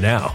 now.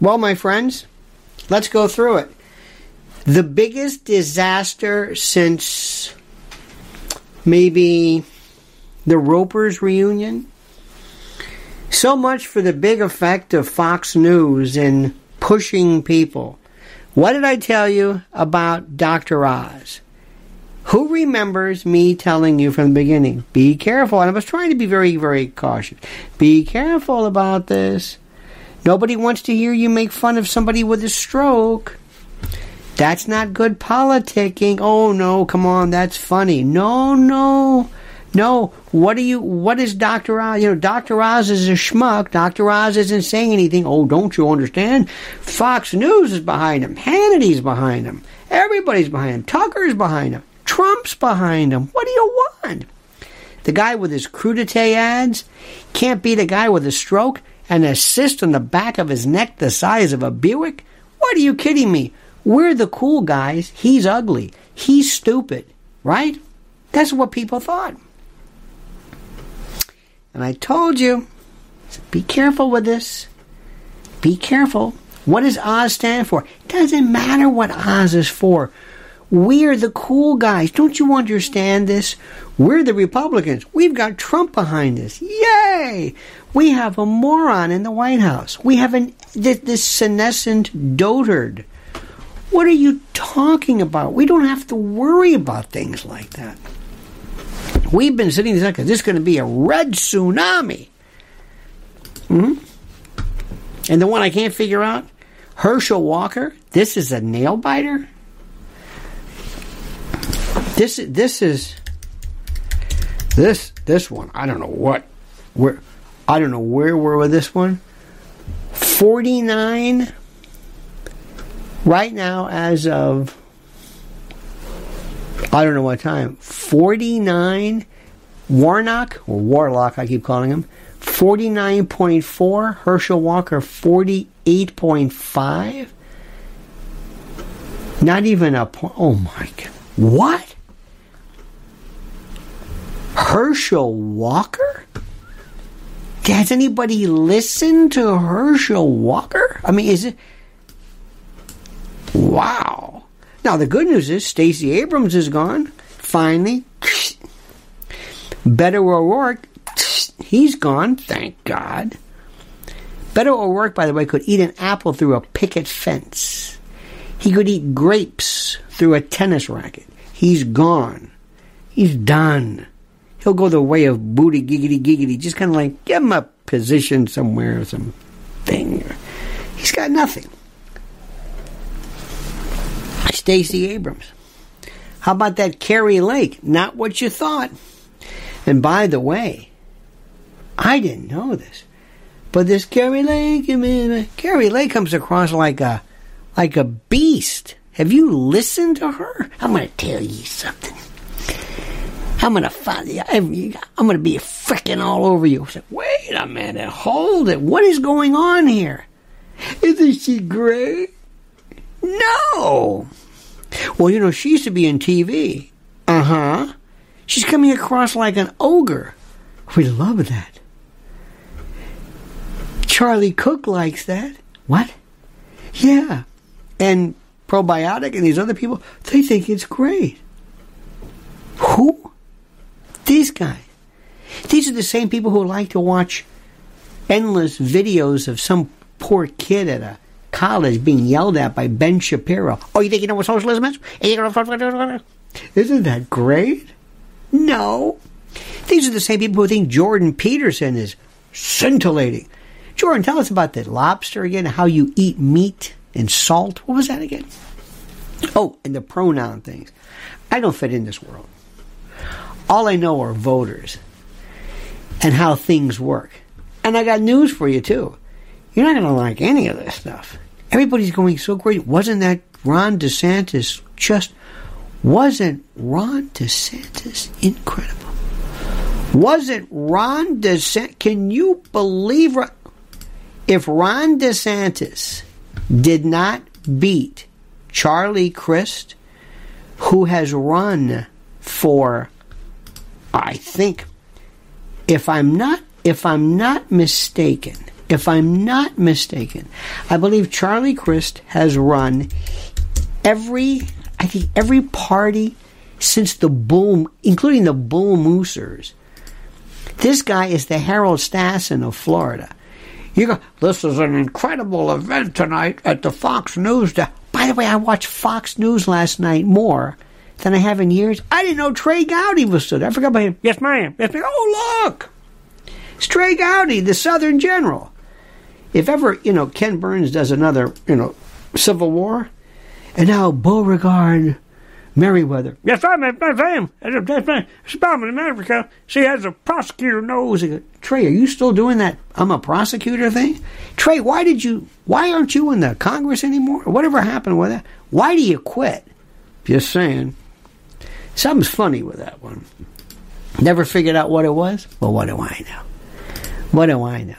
Well, my friends, let's go through it. The biggest disaster since maybe the Ropers reunion. So much for the big effect of Fox News in pushing people. What did I tell you about Dr. Oz? Who remembers me telling you from the beginning? Be careful. And I was trying to be very, very cautious. Be careful about this. Nobody wants to hear you make fun of somebody with a stroke. That's not good politicking. Oh no, come on, that's funny. No, no. No, what do you, what is Dr. Oz? You know, Dr. Oz is a schmuck. Dr. Oz isn't saying anything. Oh, don't you understand? Fox News is behind him. Hannity's behind him. Everybody's behind him. Tucker's behind him. Trump's behind him. What do you want? The guy with his crudité ads can't beat a guy with a stroke and a cyst on the back of his neck the size of a Buick? What are you kidding me? We're the cool guys. He's ugly. He's stupid. Right? That's what people thought. And I told you, be careful with this. Be careful. What does Oz stand for? It Doesn't matter what Oz is for. We're the cool guys. Don't you understand this? We're the Republicans. We've got Trump behind us. Yay! We have a moron in the White House. We have an, this, this senescent dotard. What are you talking about? We don't have to worry about things like that. We've been sitting there this is going to be a red tsunami. hmm And the one I can't figure out, Herschel Walker, this is a nail biter? This this is this this one. I don't know what where I don't know where we're with this one. 49 right now as of I don't know what time. 49 Warnock or Warlock I keep calling him. 49.4 Herschel Walker 48.5 not even a point. Oh my god. What? Herschel Walker? Has anybody listened to Herschel Walker? I mean, is it. Wow. Now, the good news is Stacey Abrams is gone. Finally. Beto O'Rourke, he's gone, thank God. Beto O'Rourke, by the way, could eat an apple through a picket fence. He could eat grapes through a tennis racket. He's gone. He's done he'll go the way of booty giggity giggity. Just kind of like give him a position somewhere or some thing. He's got nothing. Stacey Abrams. How about that Kari Lake? Not what you thought. And by the way, I didn't know this, but this Kari Lake, uh, Kari Lake comes across like a like a beast. Have you listened to her? I'm going to tell you something. I'm gonna find you. I'm gonna be freaking all over you. I said, wait a minute, hold it. What is going on here? Isn't she great? No. Well, you know, she used to be in TV. Uh huh. She's coming across like an ogre. We love that. Charlie Kirk likes that. What? Yeah. And probiotic and these other people, they think it's great. Who? These guys. These are the same people who like to watch endless videos of some poor kid at a college being yelled at by Ben Shapiro. Oh, you think you know what socialism is? Isn't that great? No. These are the same people who think Jordan Peterson is scintillating. Jordan, tell us about the lobster again, how you eat meat and salt. What was that again? Oh, and the pronoun things. I don't fit in this world. All I know are voters and how things work. And I got news for you, too. You're not going to like any of this stuff. Everybody's going so great. Wasn't that Ron DeSantis just. Wasn't Ron DeSantis incredible? Wasn't Ron DeSantis. Can you believe. It? If Ron DeSantis did not beat Charlie Crist, who has run for I think if I'm not if I'm not mistaken, if I'm not mistaken, I believe Charlie Crist has run every I think every party since the boom, including the bull moosers. This guy is the Harold Stassen of Florida. You go, this is an incredible event tonight at the Fox News. By the way, I watched Fox News last night more than I have in years. I didn't know Trey Gowdy was stood. I forgot about him. Yes, ma'am. Yes, ma'am. Oh, look. It's Trey Gowdy, the Southern General. If ever, you know, Ken Burns does another, you know, Civil War, and now Beauregard Merriweather. Yes, I am. Yes, ma'am. Yes, ma'am. Bomb in America. She has a prosecutor nose. Trey, are you still doing that I'm a prosecutor thing? Trey, why did you, why aren't you in the Congress anymore? Whatever happened with that? Why do you quit? Just saying. Something's funny with that one. Never figured out what it was? Well, what do I know? What do I know?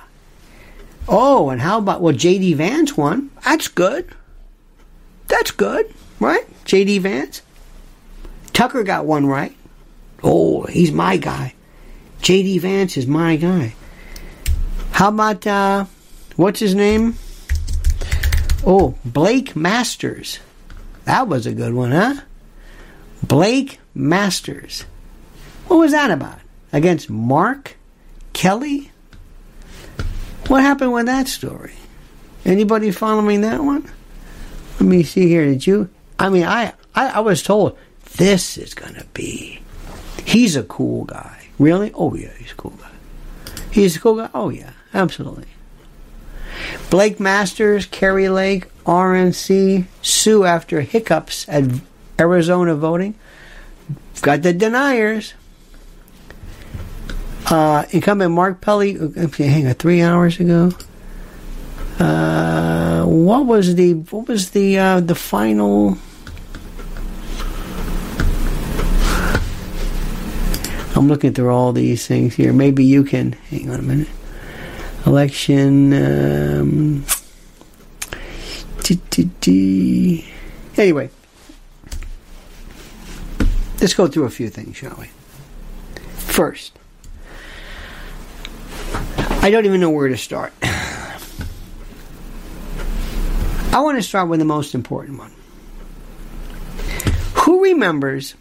Oh, and how about, well, J.D. Vance won. That's good. That's good, right? J.D. Vance. Tucker got one right. Oh, he's my guy. J.D. Vance is my guy. How about, uh, what's his name? Oh, Blake Masters. That was a good one, huh? Blake Masters. What was that about? Against Mark Kelly? What happened with that story? Anybody following that one? Let me see here. Did you? I mean, I, I, I was told this is going to be. He's a cool guy. Really? Oh, yeah, he's a cool guy. He's a cool guy? Oh, yeah, absolutely. Blake Masters, Kari Lake, RNC sue after hiccups at Arizona voting. Got the deniers. Uh, incumbent Mark Kelly, hang on, three hours ago. Uh, what was the what was the uh, the final? I'm looking through all these things here. Maybe you can hang on a minute. Election. Um, anyway, let's go through a few things, shall we? First, I don't even know where to start. I want to start with the most important one. Who remembers?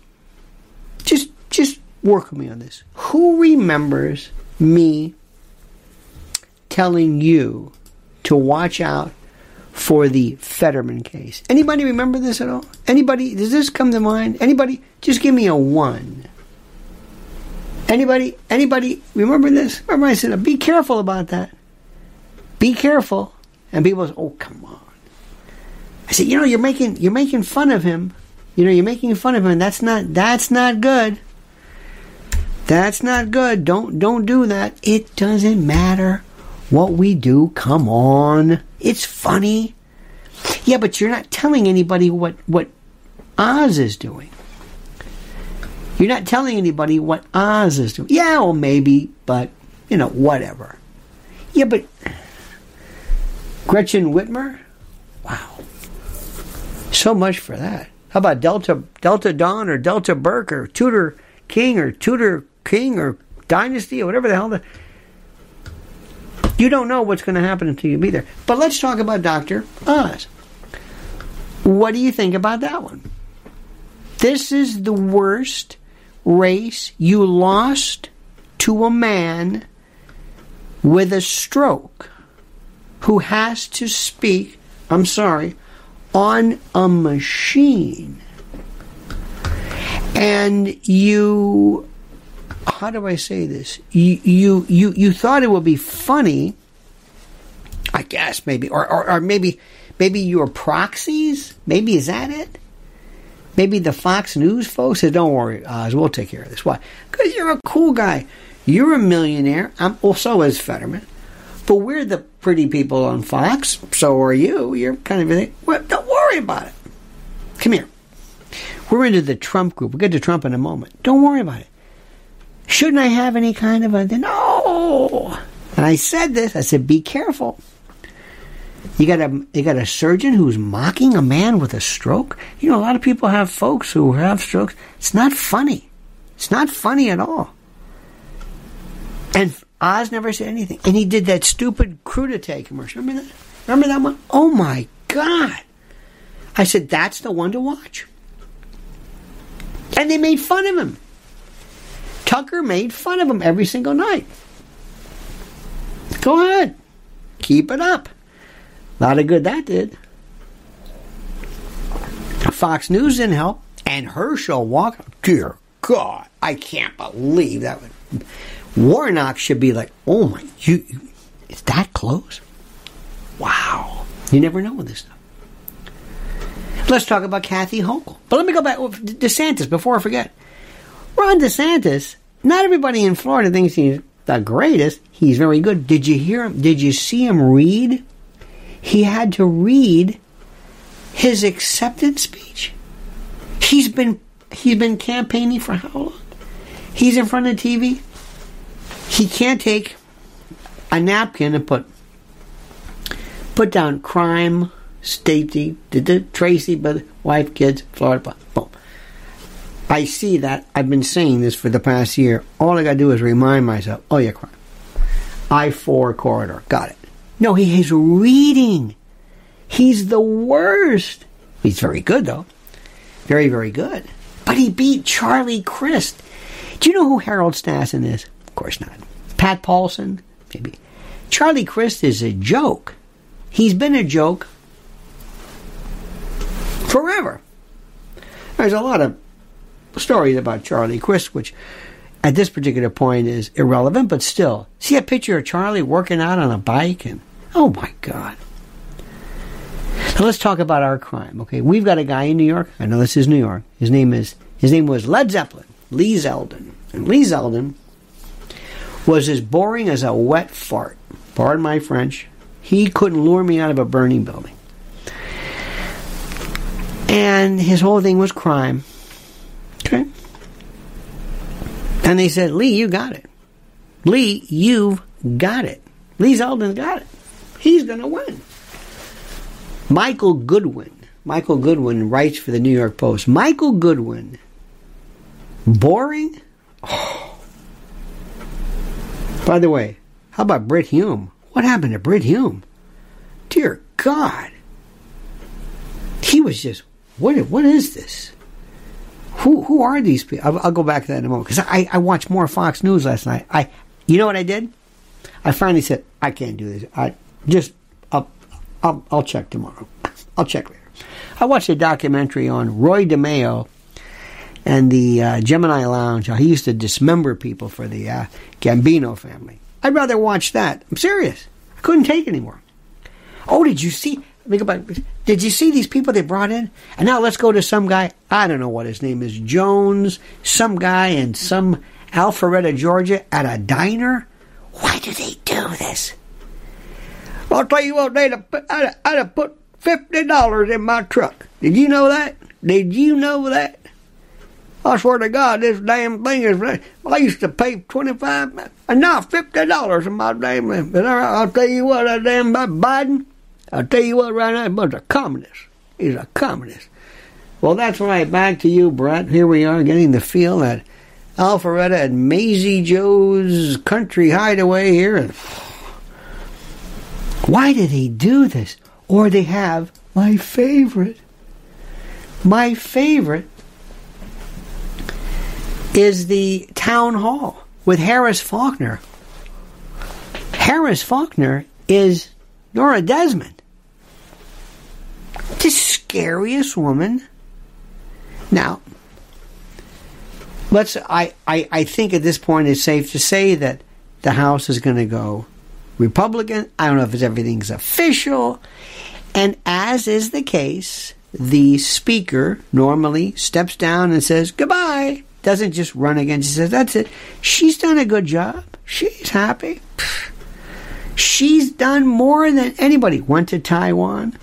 Just, just work with me on this. Who remembers me telling you to watch out for the Fetterman case? Anybody remember this at all? Anybody? Does this come to mind? Anybody? Just give me a one. Anybody? Anybody remember this? Remember I said, be careful about that. Be careful. And people say, oh, come on. I said, you know, you're making you're making fun of him. You know, you're making fun of him, that's not that's not good. That's not good. Don't don't do that. It doesn't matter what we do. Come on. It's funny. Yeah, but you're not telling anybody what what Oz is doing. You're not telling anybody what Oz is doing. Yeah, well maybe, but you know, whatever. Yeah, but Gretchen Whitmer? Wow. So much for that. How about Delta Delta Dawn or Delta Burke or Tudor King or Tudor King or Dynasty or whatever the hell the you don't know what's going to happen until you be there. But let's talk about Dr. Oz. What do you think about that one? This is the worst race you lost to a man with a stroke who has to speak, I'm sorry, on a machine. And you, how do I say this? You, you, you, you thought it would be funny, I guess, maybe, or, or, or maybe, maybe your proxies, maybe is that it? Maybe the Fox News folks said, "Don't worry, Oz, we'll take care of this." Why? Because you're a cool guy. You're a millionaire. I'm, well, so is Fetterman. But we're the pretty people on Fox. So are you. You're kind of well, don't worry about it. Come here. We're into the Trump group. We'll get to Trump in a moment. Don't worry about it. Shouldn't I have any kind of a no? And I said this. I said, be careful. You got a you got a surgeon who's mocking a man with a stroke. You know, a lot of people have folks who have strokes. It's not funny. It's not funny at all. And Oz never said anything. And he did that stupid crudité commercial. Remember that? Remember that one? Oh my God. I said, that's the one to watch. And they made fun of him. Tucker made fun of him every single night. Go ahead. Keep it up. Not A good that did. Fox News didn't help. And Herschel Walker, dear God, I can't believe that. Warnock should be like, oh my, you, it's that close? Wow. You never know with this stuff. Let's talk about Kathy Hochul. But let me go back. Oh, to DeSantis, before I forget. Ron DeSantis, not everybody in Florida thinks he's the greatest. He's very good. Did you hear him? Did you see him read he had to read his acceptance speech. He's been he's been campaigning for how long? He's in front of TV. He can't take a napkin and put put down crime, Stacy, Tracy, but wife, kids, Florida. Boom. I see that. I've been saying this for the past year. All I got to do is remind myself. Oh yeah, crime. I four corridor. Got it. No, he is reading. He's the worst. He's very good though. Very, very good. But he beat Charlie Crist. Do you know who Harold Stassen is? Of course not. Pat Paulsen? Maybe. Charlie Crist is a joke. He's been a joke forever. There's a lot of stories about Charlie Crist, which at this particular point is irrelevant, but still. See a picture of Charlie working out on a bike and oh my God. Now let's talk about our crime. Okay, we've got a guy in New York. I know this is New York. His name is his name was Led Zeppelin, Lee Zeldin. And Lee Zeldin was as boring as a wet fart. Pardon my French. He couldn't lure me out of a burning building. And his whole thing was crime. Okay. And they said, Lee, you got it. Lee, you've got it. Lee Zeldin got it. He's going to win. Michael Goodwin. Michael Goodwin writes for the New York Post. Michael Goodwin. Boring? Oh. By the way, how about Brit Hume? What happened to Brit Hume? Dear God. He was just, what, what is this? Who, who are these people? I'll, I'll go back to that in a moment because I, I watched more Fox News last night. I, you know what I did? I finally said, I can't do this. I just, I'll, I'll, I'll check tomorrow. I'll check later. I watched a documentary on Roy DeMeo and the uh, Gemini Lounge. He used to dismember people for the uh, Gambino family. I'd rather watch that. I'm serious. I couldn't take anymore. Oh, did you see? Think about. Did you see these people they brought in? And now let's go to some guy. I don't know what his name is. Jones. Some guy in some Alpharetta, Georgia, at a diner. Why do they do this? I'll tell you what. They'd have, I'd, I'd have put fifty dollars in my truck. Did you know that? Did you know that? I swear to God, this damn thing is. I used to pay twenty five, and now fifty dollars in my damn. But I'll tell you what, that damn Biden. I'll tell you what, right now, he's a communist. He's a communist. Well, that's right. Back to you, Brett. Here we are getting the feel that Alpharetta and Maisie Joe's country hideaway here. Why did he do this? Or they have my favorite. My favorite is the town hall with Harris Faulkner. Harris Faulkner is Norma Desmond. The scariest woman. Now, let's I, I, I think at this point it's safe to say that the House is going to go Republican. I don't know if everything's official. And as is the case, the speaker normally steps down and says goodbye. Doesn't just run again. She says, that's it. She's done a good job. She's happy. She's done more than anybody. Went to Taiwan.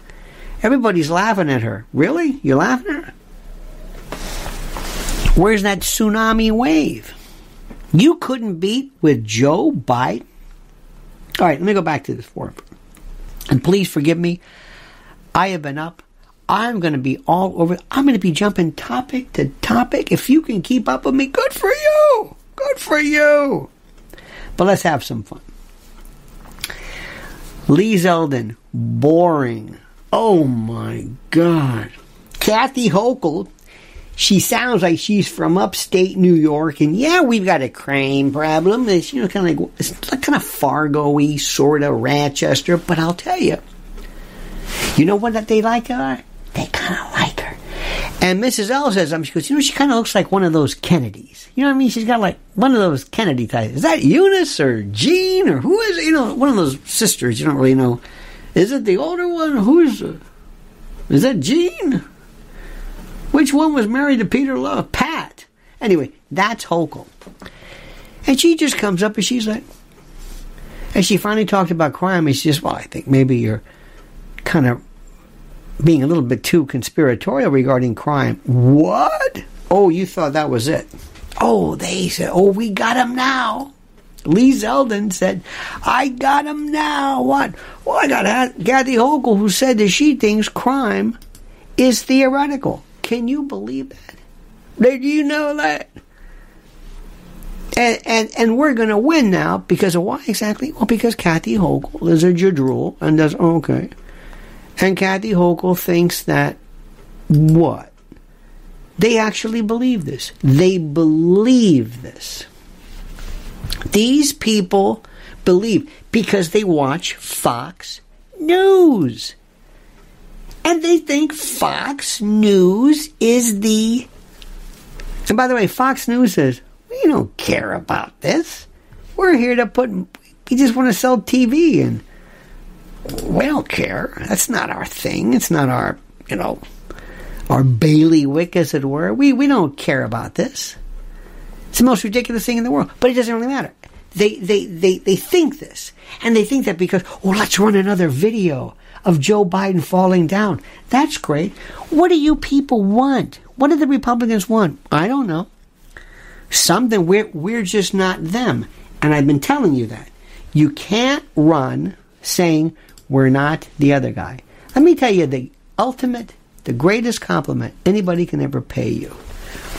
Everybody's laughing at her. Really? You're laughing at her? Where's that tsunami wave? You couldn't beat with Joe Biden? All right, let me go back to this forum. And please forgive me. I have been up. I'm going to be all over. I'm going to be jumping topic to topic. If you can keep up with me, good for you. Good for you. But let's have some fun. Lee Zeldin, boring. Oh my God. Kathy Hochul she sounds like she's from upstate New York, and yeah, we've got a crime problem. It's you know kind of like it's kind of Fargo-y, sort of Rochester. But I'll tell you, you know what that they like her? They kind of like her. And Mrs. L says, um, she goes, you know, she kind of looks like one of those Kennedys. You know what I mean? She's got like one of those Kennedy types. Is that Eunice or Jean or who is it? You know, one of those sisters. You don't really know. Is it the older one? Who's? Is that Jean? Which one was married to Peter Lawford? Pat. Anyway, that's Hochul. And she just comes up and she's like, and she finally talked about crime. And she says, well, I think maybe you're kind of being a little bit too conspiratorial regarding crime. What? Oh, you thought that was it. Oh, they said, oh, we got him now. Lee Zeldin said, I got him now. What? Well, I got Kathy Hochul who said that she thinks crime is theoretical. Can you believe that? Did you know that? And, and, and we're going to win now because of why exactly? Well, because Kathy Hochul is a jadrul and does, okay. And Kathy Hochul thinks that what? They actually believe this. They believe this. These people believe because they watch Fox News. And they think Fox News is the. And by the way, Fox News says, we don't care about this. We're here to put. We just want to sell TV and we don't care. That's not our thing. It's not our, you know, our bailiwick, as it were. We, we don't care about this. It's the most ridiculous thing in the world, but it doesn't really matter. They, they, they, they think this. And they think that because, oh, let's run another video of Joe Biden falling down. That's great. What do you people want? What do the Republicans want? I don't know. Something, we're, we're just not them. And I've been telling you that. You can't run saying we're not the other guy. Let me tell you the ultimate, the greatest compliment anybody can ever pay you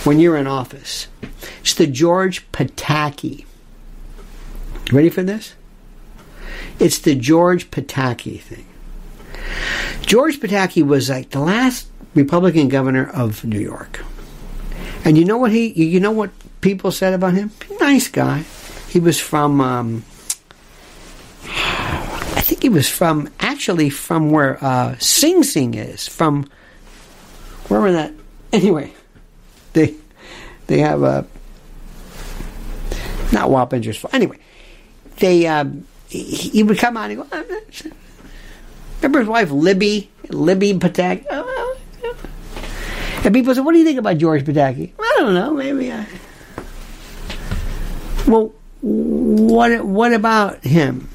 when you're in office. It's the George Pataki. Ready for this? It's the George Pataki thing. George Pataki was like the last Republican governor of New York. And you know what he you know what people said about him? Nice guy. He was from um, I think he was from actually from where uh, Sing Sing is from. Wherever that. Anyway, they they have a not Wappingers. Anyway, they uh, he, he, would come on and go. Uh, remember his wife Libby Libby Pataki. Oh, and people said, "What do you think about George Pataki?" I don't know. Maybe I. Well, what what about him?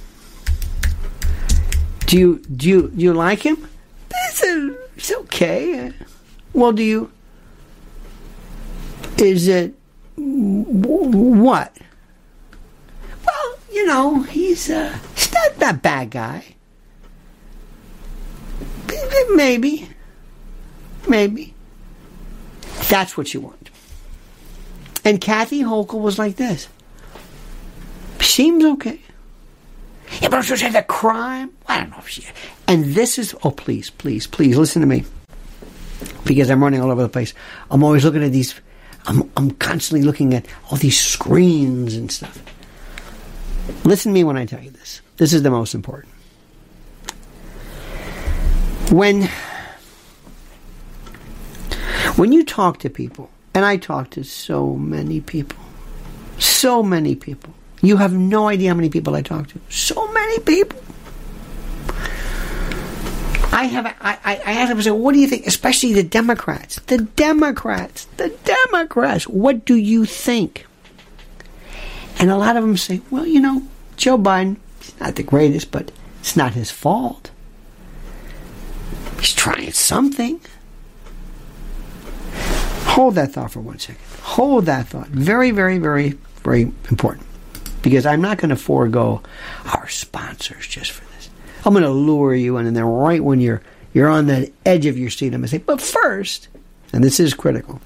Do you do you do you like him? It's, it's okay. Well, do you? Is it what? Well, you know, he's uh, he's not that bad guy. Maybe, maybe. That's what you want. And Kathy Hochul was like this. Seems okay. Yeah, but she said the crime. I don't know if she. And this is. Oh, please, please, please listen to me, because I'm running all over the place. I'm always looking at these. I'm I'm constantly looking at all these screens and stuff. Listen to me when I tell you this. This is the most important. When when you talk to people, and I talk to so many people, so many people, you have no idea how many people I talk to. So many people. I have I, I, I ask them, say, what do you think? Especially the Democrats. The Democrats. The Democrats. What do you think? And a lot of them say, well, you know, Joe Biden, he's not the greatest, but it's not his fault. He's trying something. Hold that thought for one second. Hold that thought. Very, very, very, very important because I'm not going to forego our sponsors just for. I'm going to lure you in, and then right when you're you're on the edge of your seat, I'm going to say, but first, and this is critical.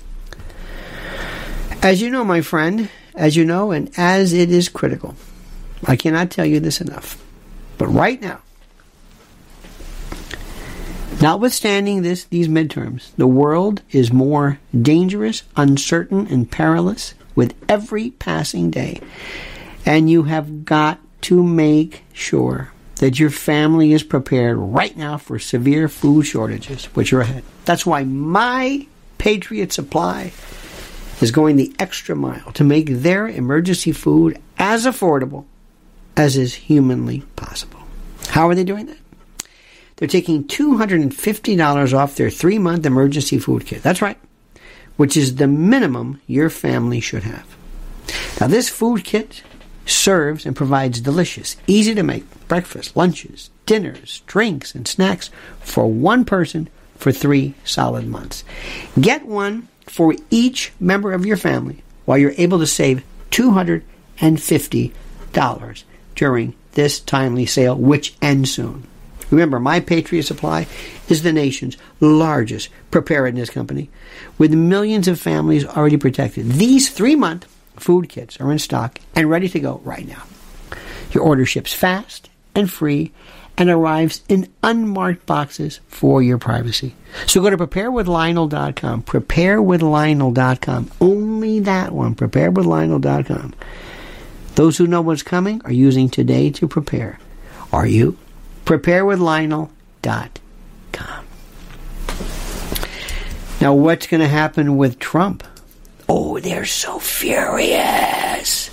As you know, my friend, as you know, and as it is critical, I cannot tell you this enough. But right now, notwithstanding this these midterms, the world is more dangerous, uncertain, and perilous with every passing day. And you have got to make sure that your family is prepared right now for severe food shortages, which are ahead. That's why my Patriot Supply is going the extra mile to make their emergency food as affordable as is humanly possible. How are they doing that? They're taking $250 off their three month emergency food kit. That's right, which is the minimum your family should have. Now, this food kit serves and provides delicious, easy to make breakfast, lunches, dinners, drinks, and snacks for one person for three solid months. Get one for each member of your family while you're able to save $250 during this timely sale, which ends soon. Remember, My Patriot Supply is the nation's largest preparedness company with millions of families already protected. These three month food kits are in stock and ready to go right now. Your order ships fast and free and arrives in unmarked boxes for your privacy. So go to preparewithlionel.com. Preparewithlionel.com. Only that one. Preparewithlionel.com. Those who know what's coming are using today to prepare. Are you? Preparewithlionel.com. Now, what's going to happen with Trump? Oh, they're so furious.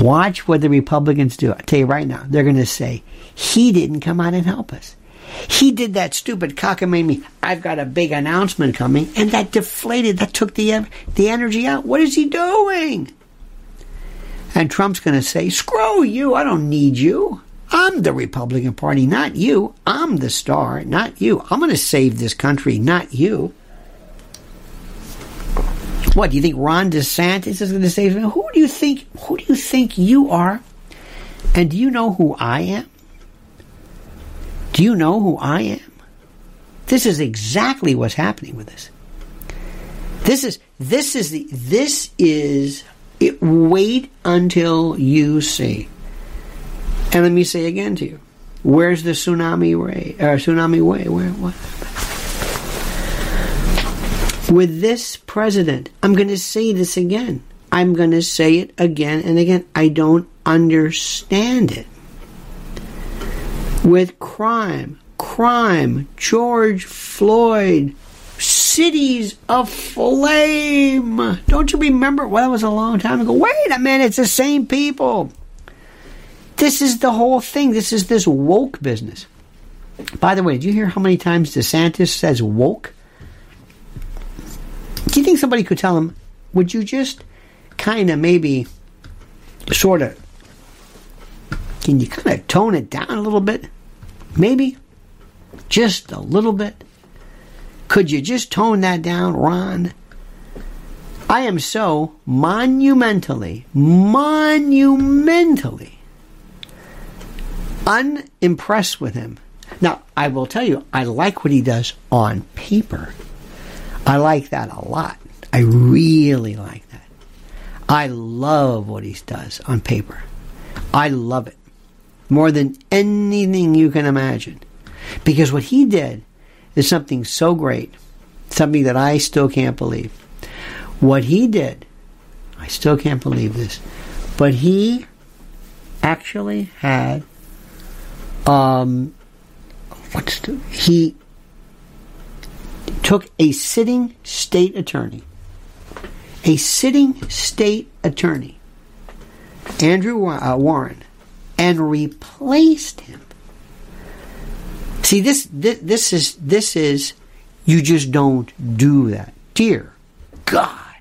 Watch what the Republicans do. I tell you right now, they're going to say, he didn't come out and help us. He did that stupid cockamamie. I've got a big announcement coming, and that deflated. That took the the energy out. What is he doing? And Trump's going to say, "Screw you! I don't need you. I'm the Republican Party, not you. I'm the star, not you. I'm going to save this country, not you." What do you think? Ron DeSantis is going to me? Who do you think? Who do you think you are? And do you know who I am? Do you know who I am? This is exactly what's happening with this. This is this is the this is it wait until you see. And let me say again to you. Where's the tsunami ray or tsunami way? Where what? With this president, I'm going to say this again. I'm going to say it again and again. I don't understand it with crime, crime, George Floyd, cities aflame. Don't you remember? Well, that was a long time ago. Wait a minute, it's the same people. This is the whole thing. This is this woke business. By the way, did you hear how many times DeSantis says woke? Think somebody could tell him, would you just kind of maybe sort of, can you kind of tone it down a little bit? Maybe just a little bit. Could you just tone that down, Ron? I am so monumentally, monumentally unimpressed with him. Now, I will tell you, I like what he does on paper. I like that a lot. I really like that. I love what he does on paper. I love it more than anything you can imagine. Because what he did is something so great, something that I still can't believe. What he did, I still can't believe this, but he actually had, um, what's the, he took a sitting state attorney, a sitting state attorney, Andrew uh, Warren, and replaced him. See, this, this, this is, this is, you just don't do that. Dear God,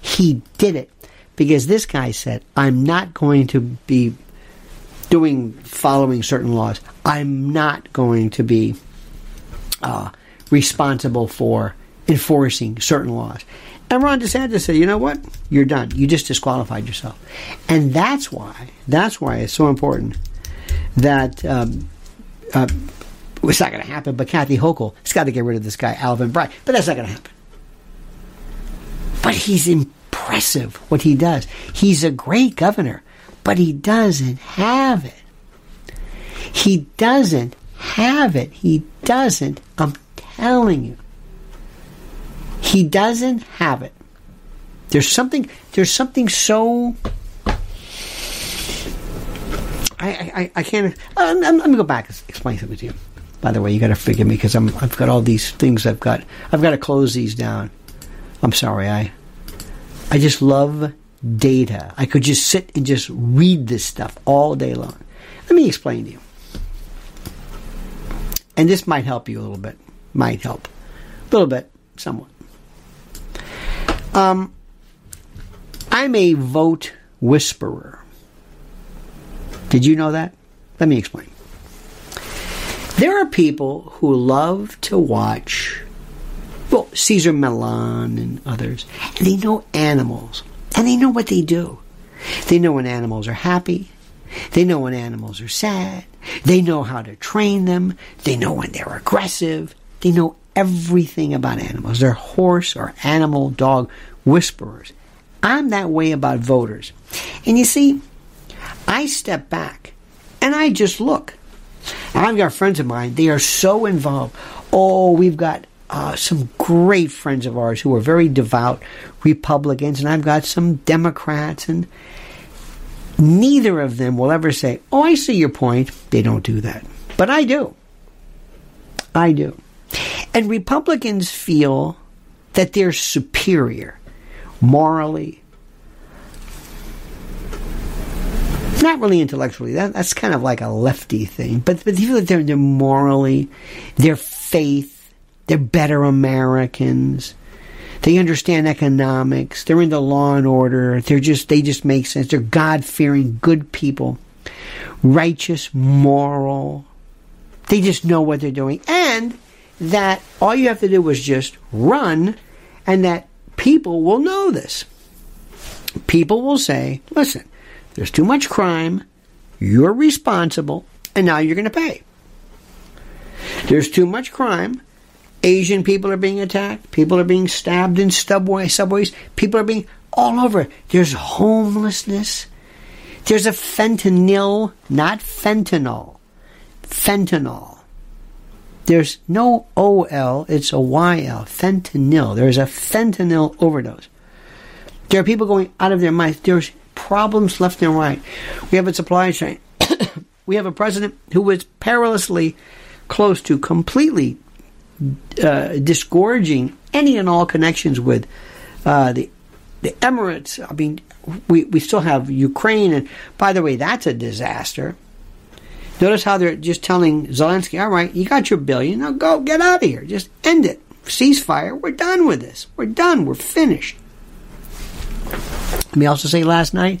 he did it because this guy said, I'm not going to be doing, following certain laws. I'm not going to be uh, responsible for enforcing certain laws. And Ron DeSantis said, you know what? You're done. You just disqualified yourself. And that's why, that's why it's so important that, um, uh, it's not going to happen, but Kathy Hochul has got to get rid of this guy, Alvin Bragg. But that's not going to happen. But he's impressive what he does. He's a great governor, but he doesn't have it. He doesn't have it. He doesn't. I'm telling you. He doesn't have it. There's something. There's something so. I I, I can't. Uh, let me go back and explain something to you. By the way, you got to forgive me because I'm I've got all these things I've got. I've got to close these down. I'm sorry. I I just love data. I could just sit and just read this stuff all day long. Let me explain to you. And this might help you a little bit. Might help. A little bit, somewhat. Um, I'm a vote whisperer. Did you know that? Let me explain. There are people who love to watch well, Cesar Millan and others, and they know animals, and they know what they do. They know when animals are happy. They know when animals are sad. They know how to train them. They know when they're aggressive. They know everything about animals. They're horse or animal dog whisperers. I'm that way about voters. And you see, I step back and I just look. I've got friends of mine, they are so involved. Oh, we've got uh, some great friends of ours who are very devout Republicans, and I've got some Democrats, and neither of them will ever say, Oh, I see your point. They don't do that. But I do. I do. And Republicans feel that they're superior morally, not really intellectually. That, that's kind of like a lefty thing. But, but they feel that they're, they're morally, their faith, they're better Americans. They understand economics. They're into law and order. They're just they just make sense. They're God fearing, good people, righteous, moral. They just know what they're doing, and that all you have to do is just run, and that people will know this. People will say, "Listen, there's too much crime. You're responsible, and now you're going to pay." There's too much crime. Asian people are being attacked. People are being stabbed in subway, subways. People are being all over. There's homelessness. There's a fentanyl, not fentanyl. Fentanyl. There's no OL, it's a YL. Fentanyl. There's a fentanyl overdose. There are people going out of their minds. There's problems left and right. We have a supply chain. we have a president who was perilously close to completely uh, disgorging any and all connections with uh, the the Emirates. I mean, we we still have Ukraine, and by the way, that's a disaster. Notice how they're just telling Zelensky, "All right, you got your billion. Now go get out of here. Just end it. Ceasefire. We're done with this. We're done. We're finished." Let me also say, last night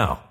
now.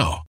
now.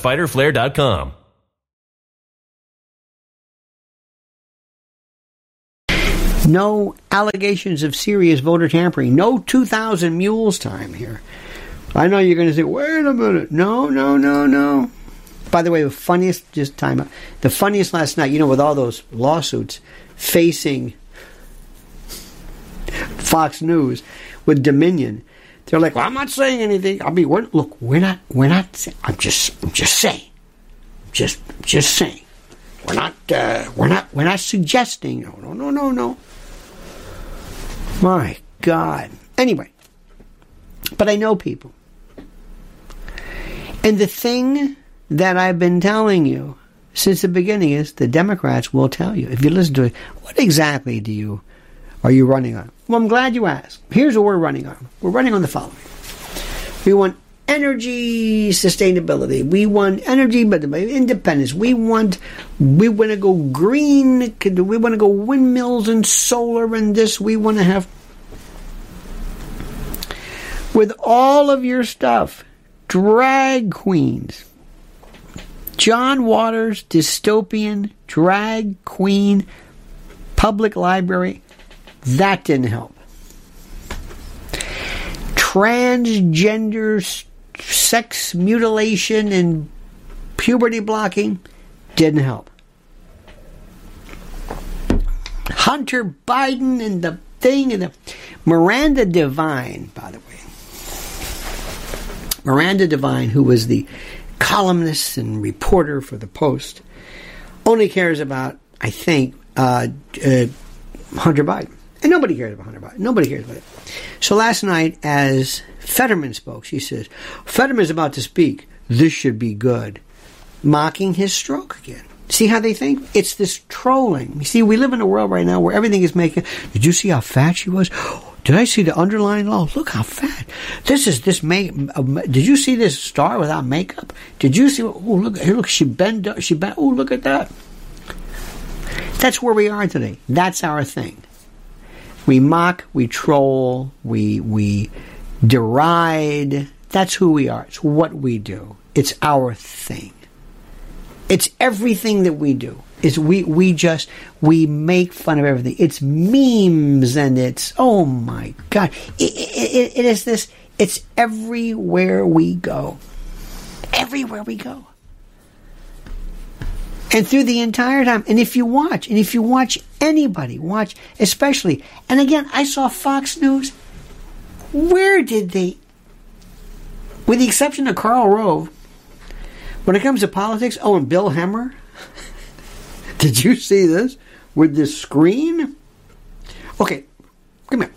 www.fighterflare.com. No allegations of serious voter tampering. No 2,000 mules time here. I know you're going to say, wait a minute. No, no, no, no. By the way, the funniest, just time. The funniest last night, you know, with all those lawsuits facing Fox News with Dominion, they're like, well, I'm not saying anything. I mean, we're, look, we're not, we're not, I'm just, I'm just saying. Just, just saying. We're not, uh, we're not, we're not suggesting. No, no, no, no, no. My God. Anyway, but I know people. And the thing that I've been telling you since the beginning is the Democrats will tell you. If you listen to it, what exactly do you are you running on? Well, I'm glad you asked. Here's what we're running on. We're running on the following. We want energy sustainability. We want energy but independence. We want we want to go green. We want to go windmills and solar and this. We want to have with all of your stuff, drag queens. John Waters, dystopian, drag queen, public library. That didn't help. Transgender sex mutilation and puberty blocking didn't help. Hunter Biden and the thing and the Miranda Devine, by the way. Miranda Devine, who was the columnist and reporter for the Post, only cares about, I think, uh, uh, Hunter Biden. And nobody cares about Hunter Biden. Nobody cares about it. So last night, as Fetterman spoke, she says, Fetterman's about to speak. This should be good. Mocking his stroke again. See how they think? It's this trolling. You see, we live in a world right now where everything is making. Did you see how fat she was? Did I see the underlying law? Look how fat. This is this make. Uh, did you see this star without makeup? Did you see? Oh, look here! Look, she bent. She bent. Oh, look at that. That's where we are today. That's our thing. We mock, we troll, we we deride. That's who we are. It's what we do. It's our thing. It's everything that we do. Is we we just we make fun of everything. It's memes and it's oh my god. It, it, it is this. It's everywhere we go. Everywhere we go. And through the entire time, and if you watch, and if you watch anybody, watch especially, and again, I saw Fox News. Where did they, with the exception of Karl Rove, when it comes to politics, oh, and Bill Hemmer, did you see this with this screen? Okay, come here.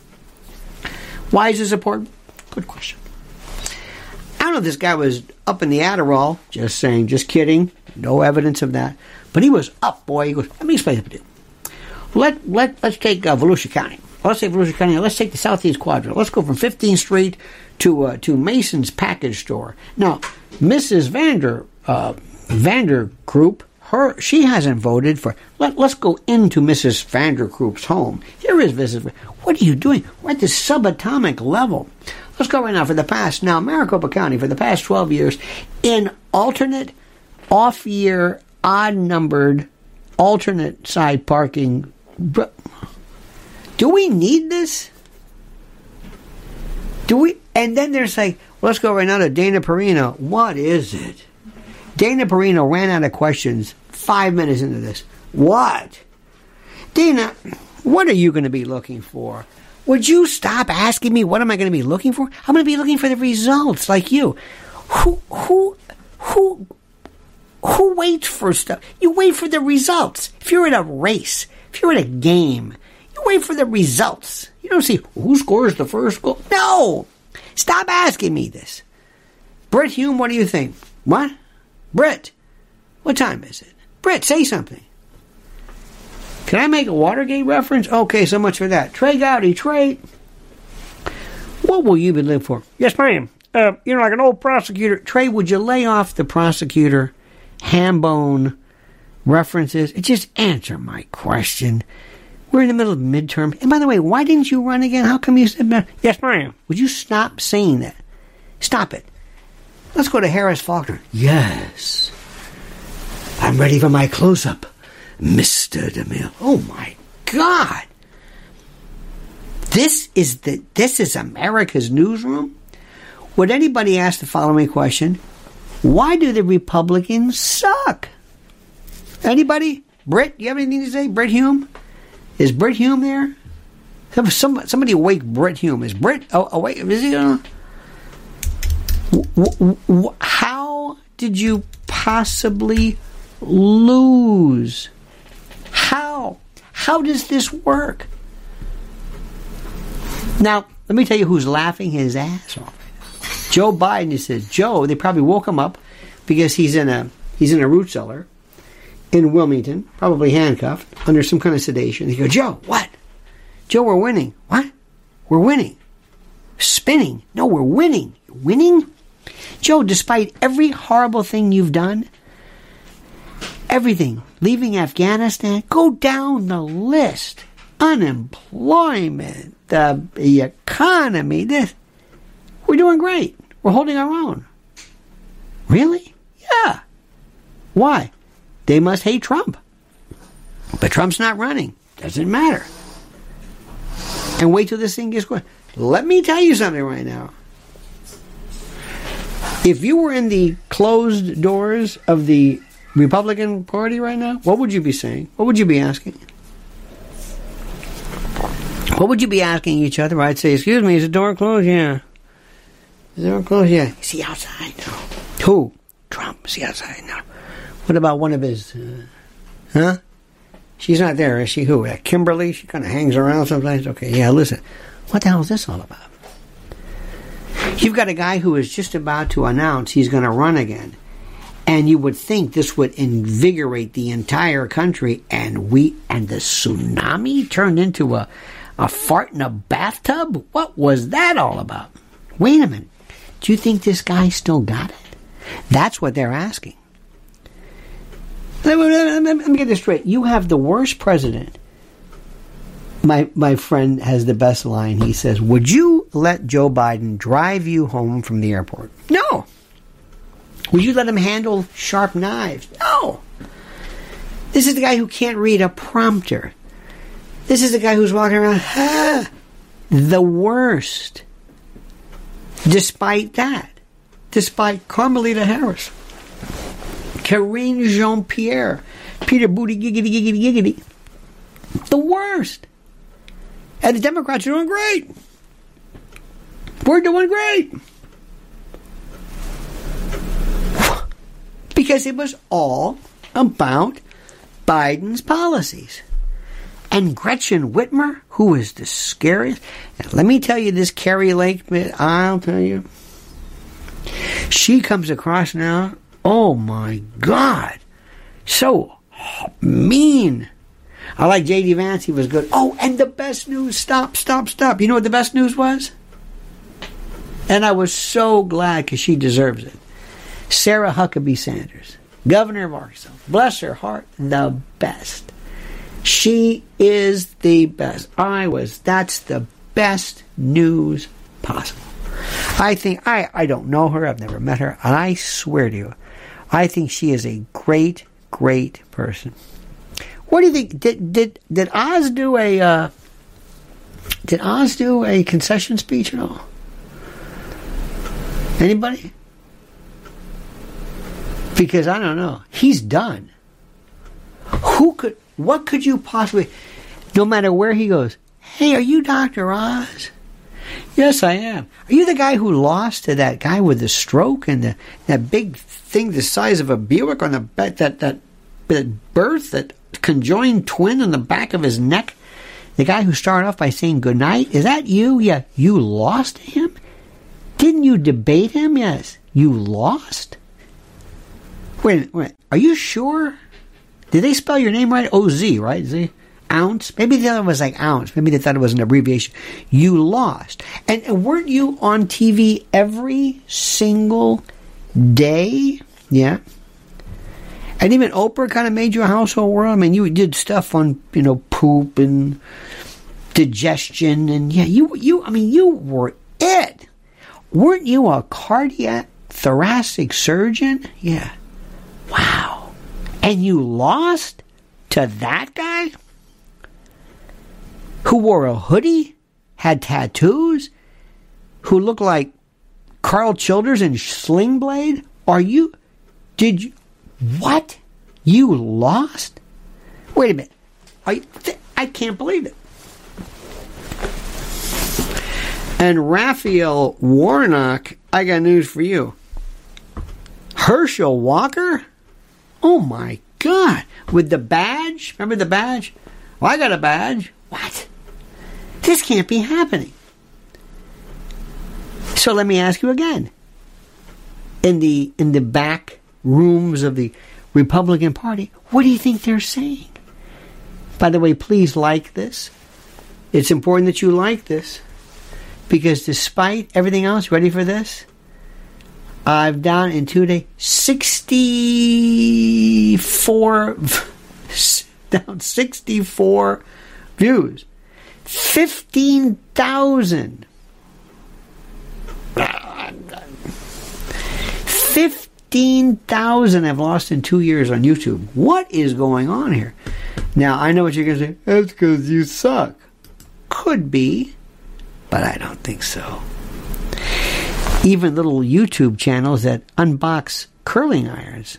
Why is this important? Good question. I don't know if this guy was up in the Adderall, just saying, just kidding. No evidence of that. But he was up, boy. He goes, let me explain it to you. Let, let, let's take uh, Volusia County. Let's say Volusia County. Let's take the Southeast Quadrant. Let's go from 15th Street to uh, to Mason's Package Store. Now, Mrs. Vander uh, Vander Group, her she hasn't voted for. Let, let's go into Mrs. Vander home. Here is Mrs. What are you doing? We're at the subatomic level. Let's go right now for the past now Maricopa County for the past 12 years in alternate off year odd numbered alternate side parking. Do we need this? Do we? And then there's like, let's go right now to Dana Perino. What is it? Dana Perino ran out of questions five minutes into this. What? Dana, what are you going to be looking for? Would you stop asking me what am I going to be looking for? I'm going to be looking for the results, like you. Who, who, who, who waits for stuff? You wait for the results. If you're in a race, if you're in a game, you wait for the results. You don't see who scores the first goal. No! Stop asking me this. Brit Hume, what do you think? What? Brit, what time is it? Brit, say something. Can I make a Watergate reference? Okay, so much for that. Trey Gowdy, Trey, what will you be living for? Yes, ma'am. Uh, you know, like an old prosecutor. Trey, would you lay off the prosecutor hambone references? Just answer my question. We're in the middle of midterm. And by the way, why didn't you run again? How come you said, no? yes, ma'am? Would you stop saying that? Stop it. Let's go to Harris Faulkner. Yes. I'm ready for my close up, Mr. DeMille. Oh my God. This is the this is America's newsroom? Would anybody ask the following question? Why do the Republicans suck? Anybody? Brit, do you have anything to say? Brit Hume? Is Brit Hume there? Some, somebody wake Brit Hume. Is Brit oh, awake? Is he? Uh, w- how did you possibly lose? How? How does this work? Now, let me tell you who's laughing his ass off. Joe Biden. He says, Joe. They probably woke him up because he's in a he's in a root cellar in Wilmington, probably handcuffed under some kind of sedation. He goes, Joe, what? Joe, we're winning. What? We're winning. Spinning. No, we're winning. Winning? Joe, despite every horrible thing you've done, everything, leaving Afghanistan, go down the list. Unemployment, the, the economy, this. We're doing great. We're holding our own. Really? Yeah. Why? They must hate Trump. But Trump's not running. Doesn't matter. And wait till this thing gets going. Let me tell you something right now. If you were in the closed doors of the Republican Party right now, what would you be saying? What would you be asking? What would you be asking each other? I'd say, "Excuse me, is the door closed?" Yeah. Is the door closed? Yeah. Is he outside? now? Who? Trump. Is he outside? now? What about one of his? Uh, huh? She's not there, is she? Who? Uh, Kimberly? She kind of hangs around sometimes. Okay. Yeah. Listen. What the hell is this all about? You've got a guy who is just about to announce he's going to run again. And you would think this would invigorate the entire country, and we and the tsunami turned into a, a fart in a bathtub? What was that all about? Wait a minute. Do you think this guy still got it? That's what they're asking. Let me, get this straight. You have the worst president. My my friend has the best line. He says, "Would you let Joe Biden drive you home from the airport?" No. Would you let him handle sharp knives? No. This is the guy who can't read a prompter. This is the guy who's walking around, ah, the worst. Despite that, despite Carmelita Harris, Karine Jean Pierre, Peter Booty Giggity Giggity Giggity, the worst. And the Democrats are doing great. We're doing great. Because it was all about Biden's policies. And Gretchen Whitmer, who is the scariest. And let me tell you this Kari Lake, I'll tell you. She comes across now, oh my God, so mean. I like J.D. Vance, he was good. Oh, and the best news, stop, stop, stop. You know what the best news was? And I was so glad because she deserves it. Sarah Huckabee Sanders, governor of Arkansas, bless her heart, the best. She is the best. I was, that's the best news possible. I think, I, I don't know her, I've never met her, and I swear to you, I think she is a great, great person. What do you think? Did did did Oz do a uh, did Oz do a concession speech at all? Anybody? Because I don't know. He's done. Who could? What could you possibly? No matter where he goes. Hey, are you Doctor Oz? Yes, I am. Are you the guy who lost to that guy with the stroke and the that big thing the size of a Buick on the back that that, that birth that conjoined twin on the back of his neck? The guy who started off by saying goodnight? Is that you? Yeah. You lost to him? Didn't you debate him? Yes. You lost? Wait, wait. Are you sure? Did they spell your name right? O Z, right? Z? Ounce? Maybe the other one was like ounce. Maybe they thought it was an abbreviation. You lost. And, and weren't you on TV every single day? Yeah. And even Oprah kind of made you a household word. I mean, you did stuff on, you know, poop and digestion. And yeah, you, you, I mean, you were it. Weren't you a cardiac thoracic surgeon? Yeah. And you lost to that guy? Who wore a hoodie, had tattoos, who looked like Karl Childers in Sling Blade? Are you. Did you. What? You lost? Wait a minute. I, I can't believe it. And Raphael Warnock, I got news for you. Herschel Walker? Oh my God. With the badge? Remember the badge? Well, I got a badge. What? This can't be happening. So let me ask you again. In the in the back rooms of the Republican Party, what do you think they're saying? By the way, please like this. It's important that you like this because despite everything else, ready for this? I've down in two days 64 down 64 views. 15,000 15,000 I've lost in two years on YouTube. What is going on here? Now, I know what you're going to say. That's because you suck. Could be, but I don't think so. Even little YouTube channels that unbox curling irons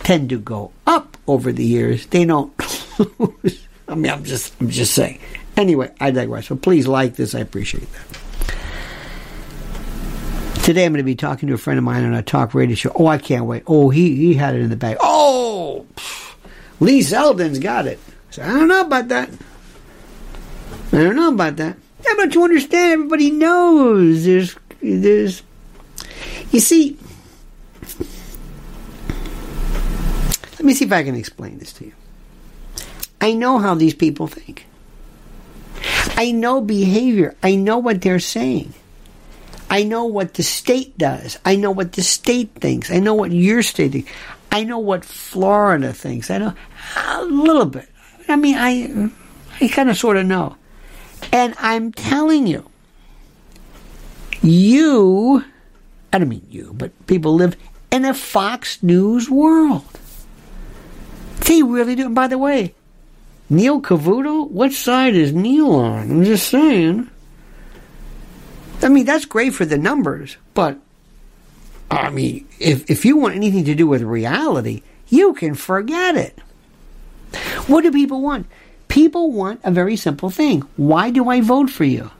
tend to go up over the years. They don't lose. I mean, I'm just, I'm just saying. Anyway, I digress. So please like this. I appreciate that. Today I'm going to be talking to a friend of mine on a talk radio show. Oh, I can't wait. Oh, he, he had it in the bag. Oh, Lee Zeldin's got it. So I don't know about that. I don't know about that. Yeah, but you understand, everybody knows there's there's you see let me see if I can explain this to you. I know how these people think. I know behavior. I know what they're saying. I know what the state does. I know what the state thinks. I know what your state thinks. I know what Florida thinks. I know a little bit. I mean, I, I kind of sort of know. And I'm telling you, you, I don't mean you, but people live in a Fox News world. They really do. And by the way, Neil Cavuto, what side is Neil on? I'm just saying. I mean, that's great for the numbers, but I mean, if, if you want anything to do with reality, you can forget it. What do people want? People want a very simple thing. Why do I vote for you?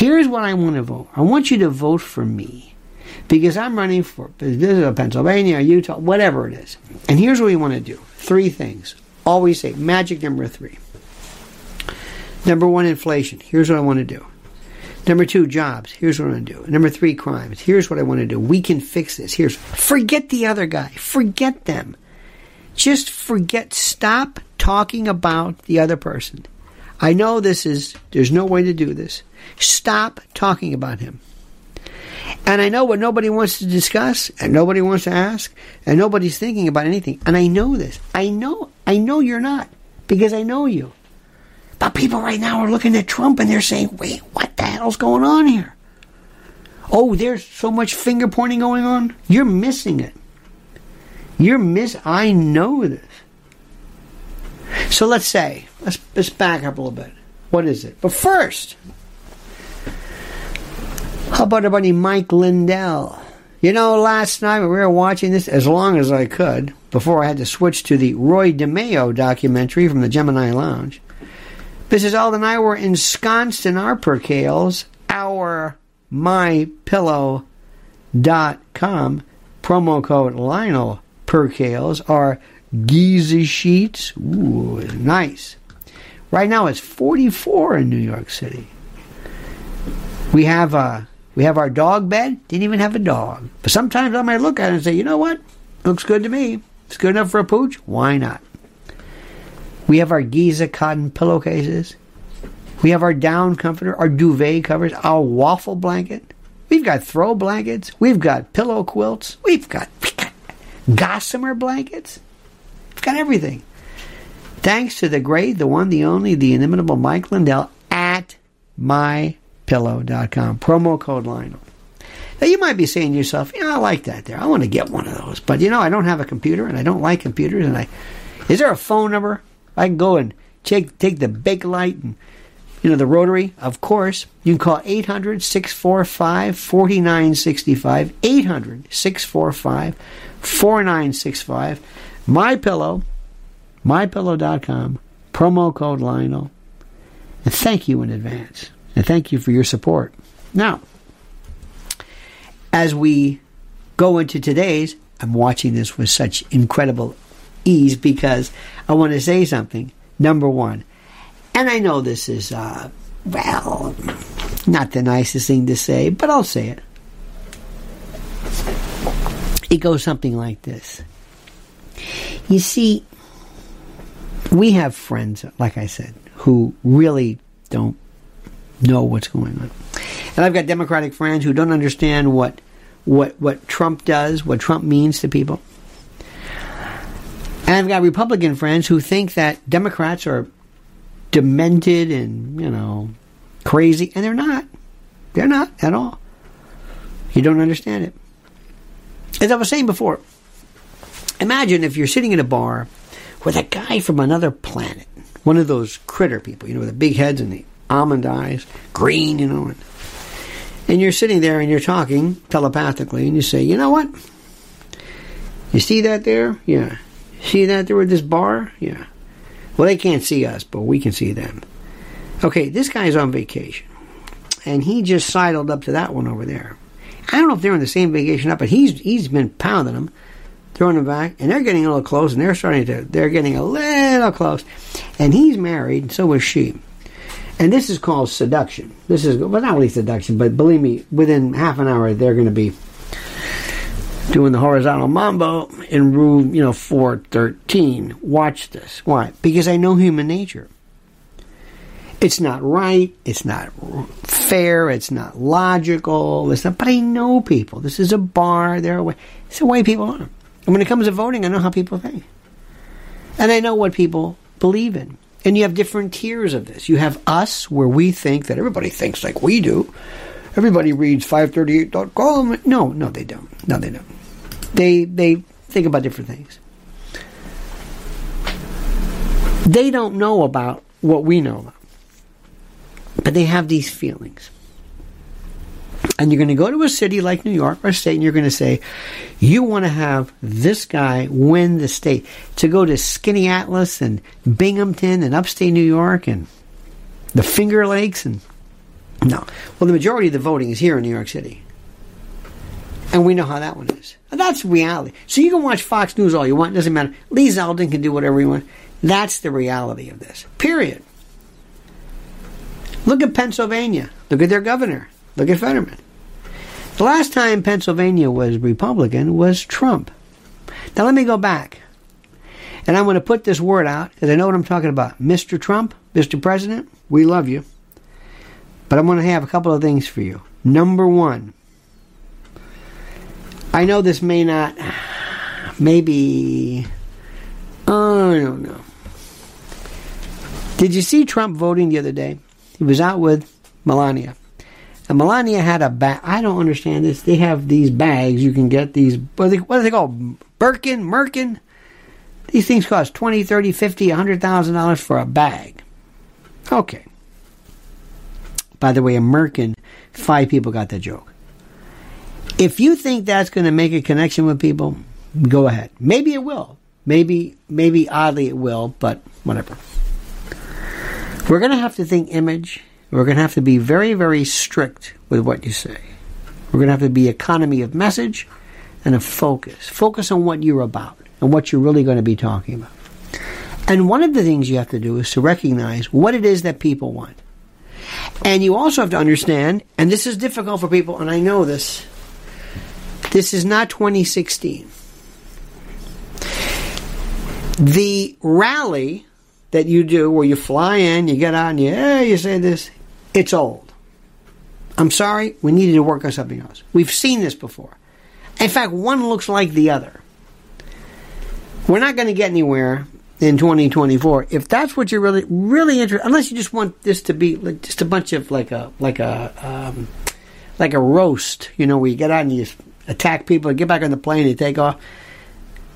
Here's what I want to vote. I want you to vote for me because I'm running for this is Pennsylvania, Utah, whatever it is. And here's what we want to do. Three things. Always say magic number three. Number one, inflation. Here's what I want to do. Number two, jobs. Here's what I want to do. Number three, crimes. Here's what I want to do. We can fix this. Here's forget the other guy. Forget them. Just forget. Stop talking about the other person. I know this is there's no way to do this. Stop talking about him. And I know what nobody wants to discuss, and nobody wants to ask, and nobody's thinking about anything. And I know this. I know. I know you're not because I know you. But people right now are looking at Trump and they're saying, wait, what the hell's going on here? Oh, there's so much finger pointing going on. You're missing it. You're miss. I know this. So let's say, let's, let's back up a little bit. What is it? But first, how about our buddy Mike Lindell? You know, last night we were watching this as long as I could before I had to switch to the Roy DeMeo documentary from the Gemini Lounge. Mrs. Alden and I were ensconced in our percales, our mypillow.com, promo code Lionel percales, our Giza sheets. Ooh, nice. Right now it's 44 in New York City. We have a we have our dog bed. Didn't even have a dog. But sometimes I might look at it and say, you know what? Looks good to me. It's good enough for a pooch. Why not? We have our Giza cotton pillowcases. We have our down comforter, our duvet covers, our waffle blanket. We've got throw blankets. We've got pillow quilts. We've got, we got gossamer blankets. We've got everything. Thanks to the great, the one, the only, the inimitable Mike Lindell at mypillow.com. Promo code Lionel. Now you might be saying to yourself, you know, I like that there. I want to get one of those. But you know, I don't have a computer and I don't like computers and I is there a phone number? I can go and take take the Bakelite and you know the rotary, of course. You can call 800 645 4965. 800 645 4965. My Pillow, mypillow.com, promo code Lionel. And thank you in advance. And thank you for your support. Now, as we go into today's, I'm watching this with such incredible ease because I want to say something. Number one, and I know this is, uh, well, not the nicest thing to say, but I'll say it. It goes something like this. You see, we have friends, like I said, who really don't know what's going on. And I've got Democratic friends who don't understand what what what Trump does, what Trump means to people. And I've got Republican friends who think that Democrats are demented and, you know, crazy, and they're not. They're not at all. You don't understand it. As I was saying before, imagine if you're sitting in a bar with a guy from another planet, one of those critter people, you know, with the big heads and the almond eyes, green, you know, and, you're sitting there and you're talking telepathically, and you say, you know what? You see that there? Yeah. See that there with this bar? Yeah. Well, they can't see us, but we can see them. Okay, this guy's on vacation, and he just sidled up to that one over there. I don't know if they're on the same vacation up, but he's he's been pounding them, throwing them back, and they're getting a little close, and they're starting to they're getting a little close, and he's married, so is she. And this is called seduction. This is well, not really seduction, but believe me, within half an hour they're going to be doing the horizontal mambo in room, you know, 413. Watch this. Why? Because I know human nature. It's not right. It's not fair. It's not logical. It's not, but I know people. This is a bar. They're away. It's the way people are. And when it comes to voting, I know how people think. And I know what people believe in. And you have different tiers of this. You have us, where we think that everybody thinks like we do. Everybody reads 538.com. No, no, they don't. No, they don't. They they think about different things. They don't know about what we know about. But they have these feelings. And you're going to go to a city like New York or a state and you're going to say, you want to have this guy win the state. To go to Skaneateles and Binghamton and upstate New York and the Finger Lakes and no. Well, the majority of the voting is here in New York City. And we know how that one is. That's reality. So you can watch Fox News all you want, it doesn't matter. Lee Zeldin can do whatever he wants. That's the reality of this. Period. Look at Pennsylvania. Look at their governor. Look at Fetterman. The last time Pennsylvania was Republican was Trump. Now let me go back. And I'm going to put this word out because I know what I'm talking about. Mr. Trump, Mr. President, we love you. But I'm going to have a couple of things for you. Number one, I know this may not, maybe, oh, I don't know. Did you see Trump voting the other day? He was out with Melania. And Melania had a bag. I don't understand this. They have these bags. You can get these, what are they, what are they called? Birkin? Merkin? These things cost 20 30 50 $100,000 for a bag. Okay. By the way, a Merkin, five people got that joke. If you think that's going to make a connection with people, go ahead. Maybe it will. Maybe, maybe oddly it will, but whatever. We're going to have to think image. We're going to have to be very, very strict with what you say. We're going to have to be economy of message and a focus. Focus on what you're about and what you're really going to be talking about. And one of the things you have to do is to recognize what it is that people want. And you also have to understand, and this is difficult for people, and I know this, this is not 2016. The rally that you do where you fly in, you get on, you, eh, you say this, it's old. I'm sorry, we needed to work on something else. We've seen this before. In fact, one looks like the other. We're not going to get anywhere in 2024 if that's what you're really really interested unless you just want this to be like just a bunch of like a like a um, like a roast you know where you get out and you attack people get back on the plane and take off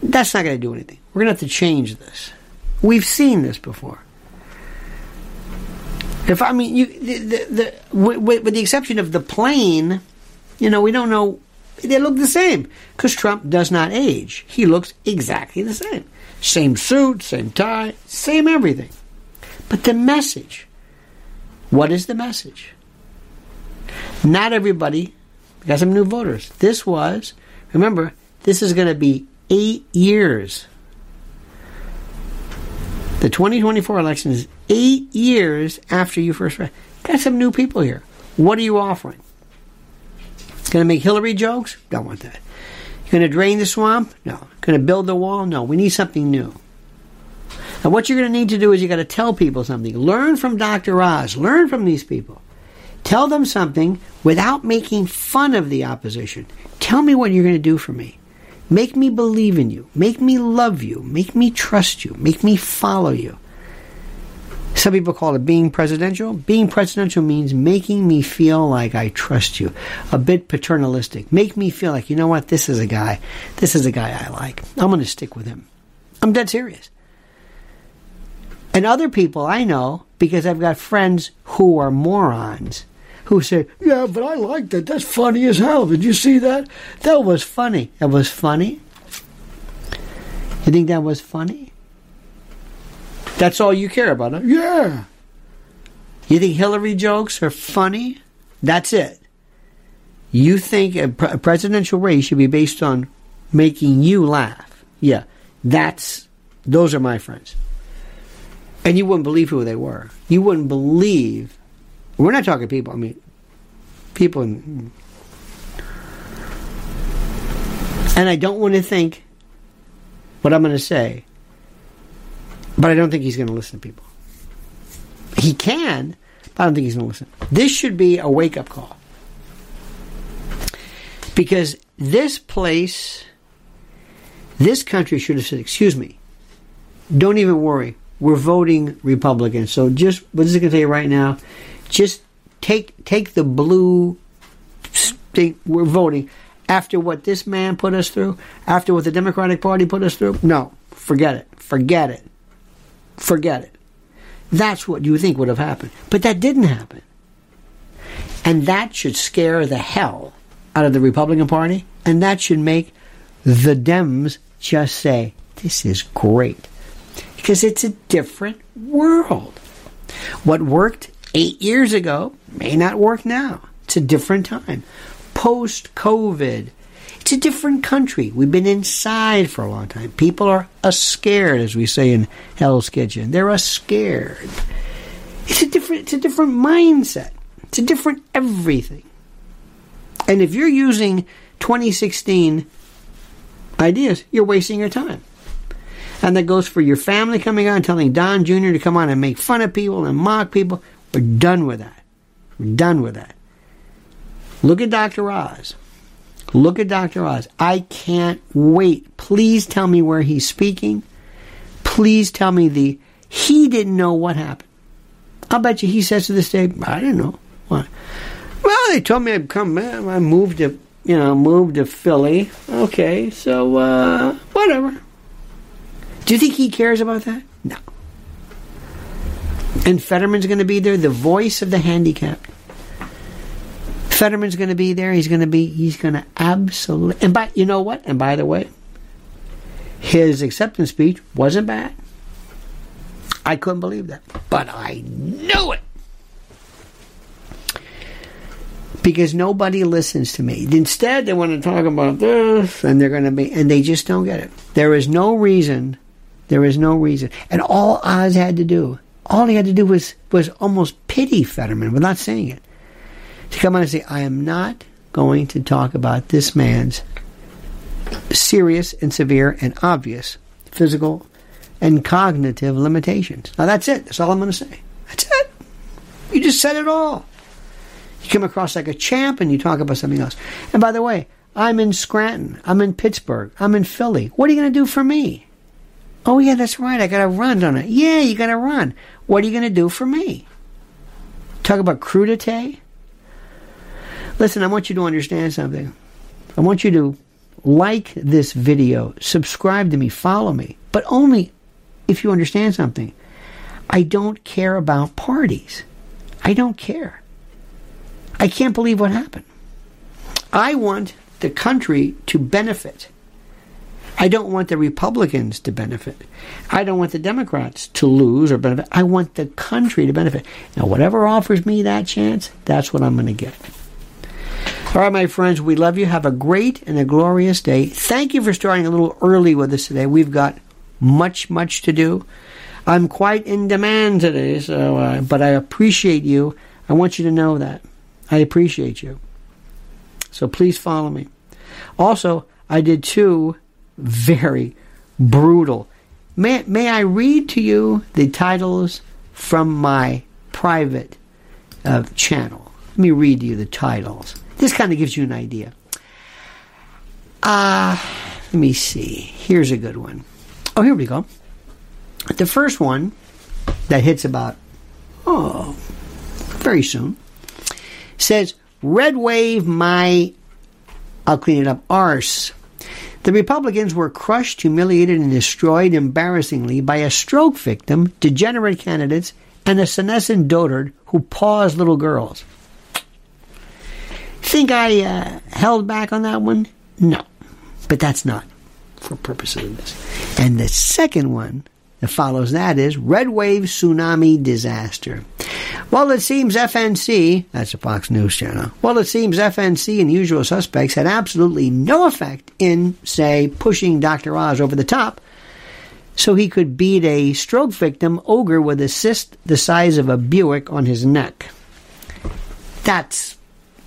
that's not going to do anything we're going to have to change this we've seen this before if i mean you the, the, the with, with the exception of the plane you know we don't know they look the same because trump does not age he looks exactly the same same suit, same tie, same everything. But the message what is the message? Not everybody got some new voters. This was, remember, this is going to be eight years. The 2024 election is eight years after you first ran. Got some new people here. What are you offering? Going to make Hillary jokes? Don't want that. Going to drain the swamp? No. Going to build the wall? No. We need something new. And what you're going to need to do is you got to tell people something. Learn from Dr. Oz. Learn from these people. Tell them something without making fun of the opposition. Tell me what you're going to do for me. Make me believe in you. Make me love you. Make me trust you. Make me follow you. Some people call it being presidential. Being presidential means making me feel like I trust you. A bit paternalistic. Make me feel like, you know what, this is a guy, this is a guy I like. I'm going to stick with him. I'm dead serious. And other people I know, because I've got friends who are morons, who say, Yeah, but I like that. That's funny as hell. Did you see that? That was funny. That was funny. You think that was funny? That's all you care about, huh? Yeah. You think Hillary jokes are funny? That's it. You think a, pre- a presidential race should be based on making you laugh. Yeah. That's, those are my friends. And you wouldn't believe who they were. You wouldn't believe, we're not talking people, I mean, people in, and I don't want to think what I'm going to say but I don't think he's going to listen to people. He can, but I don't think he's going to listen. This should be a wake up call. Because this place, this country should have said, excuse me, don't even worry. We're voting Republican. So just, what is it going to tell you right now? Just take, take the blue state, we're voting after what this man put us through, after what the Democratic Party put us through. No, forget it. Forget it forget it. That's what you think would have happened. But that didn't happen. And that should scare the hell out of the Republican Party, and that should make the Dems just say, This is great. Because it's a different world. What worked eight years ago may not work now. It's a different time. Post COVID, it's a different country. We've been inside for a long time. People are a scared, as we say in Hell's Kitchen. They're a scared. It's a different. It's a different mindset. It's a different everything. And if you're using 2016 ideas, you're wasting your time. And that goes for your family coming on, telling Don Jr. to come on and make fun of people and mock people. We're done with that. We're done with that. Look at Dr. Oz. Look at Dr. Oz. I can't wait. Please tell me where he's speaking. Please tell me the. He didn't know what happened. I'll bet you he says to this day, I didn't know. Why? Well, they told me I'd come. I moved to, you know, moved to Philly. Okay, so, uh, whatever. Do you think he cares about that? No. And Fetterman's going to be there, the voice of the handicapped. Fetterman's going to be there. He's going to be. He's going to absolutely. And by you know what? And by the way, his acceptance speech wasn't bad. I couldn't believe that, but I knew it because nobody listens to me. Instead, they want to talk about this, and they're going to be, and they just don't get it. There is no reason. There is no reason, and all Oz had to do, all he had to do was was almost pity Fetterman without saying it to come on and say, I am not going to talk about this man's serious and severe and obvious physical and cognitive limitations. Now that's it. That's all I'm going to say. That's it. You just said it all. You come across like a champ and you talk about something else. And by the way, I'm in Scranton. I'm in Pittsburgh. I'm in Philly. What are you going to do for me? Oh, yeah, that's right. I got to run, don't I? Yeah, you got to run. What are you going to do for me? Talk about crudité? Listen, I want you to understand something. I want you to like this video, subscribe to me, follow me, but only if you understand something. I don't care about parties. I don't care. I can't believe what happened. I want the country to benefit. I don't want the Republicans to benefit. I don't want the Democrats to lose or benefit. I want the country to benefit. Now, whatever offers me that chance, that's what I'm going to get. All right, my friends, we love you. Have a great and a glorious day. Thank you for starting a little early with us today. We've got much, much to do. I'm quite in demand today, so uh, but I appreciate you. I want you to know that. I appreciate you. So please follow me. Also, I did two very brutal. May, may I read to you the titles from my private uh, channel? Let me read to you the titles. This kind of gives you an idea. Uh, let me see. Here's a good one. Oh, here we go. The first one that hits about, oh, very soon, says, Red Wave my, I'll clean it up, arse. The Republicans were crushed, humiliated, and destroyed embarrassingly by a stroke victim, degenerate candidates, and a senescent dotard who paws little girls. Think I uh, held back on that one? No. But that's not for purposes of this. And the second one that follows that is Red Wave Tsunami Disaster. Well, it seems FNC, that's a Fox News channel, well, it seems FNC and usual suspects had absolutely no effect in, say, pushing Dr. Oz over the top so he could beat a stroke victim ogre with a cyst the size of a Buick on his neck. That's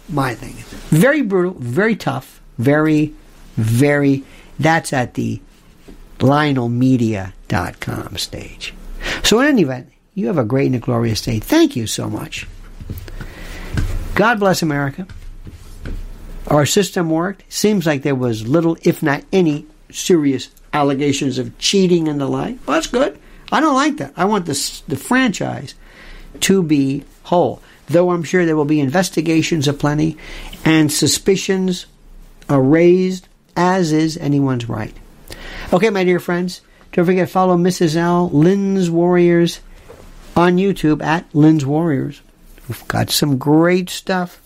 my thing. Very brutal, very tough, very, very. That's at the LionelMedia.com stage. So, in any event, you have a great and a glorious day. Thank you so much. God bless America. Our system worked. Seems like there was little, if not any, serious allegations of cheating and the like. Well, that's good. I don't like that. I want this, the franchise to be whole though I'm sure there will be investigations aplenty and suspicions are raised, as is anyone's right. Okay, my dear friends, don't forget follow Mrs. L, Lynn's Warriors, on YouTube at Lynn's Warriors. We've got some great stuff,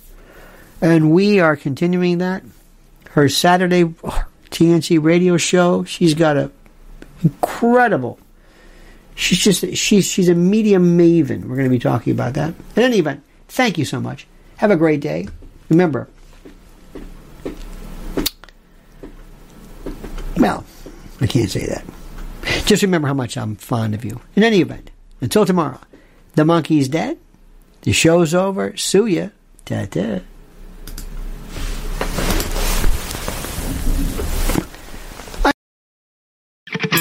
and we are continuing that. Her Saturday TNT radio show, she's got a incredible. She's just she's she's a media maven. We're going to be talking about that. In any event, Thank you so much. Have a great day. Remember, well, I can't say that. Just remember how much I'm fond of you. In any event, until tomorrow, the monkey's dead. The show's over. Sue ya. Ta-ta.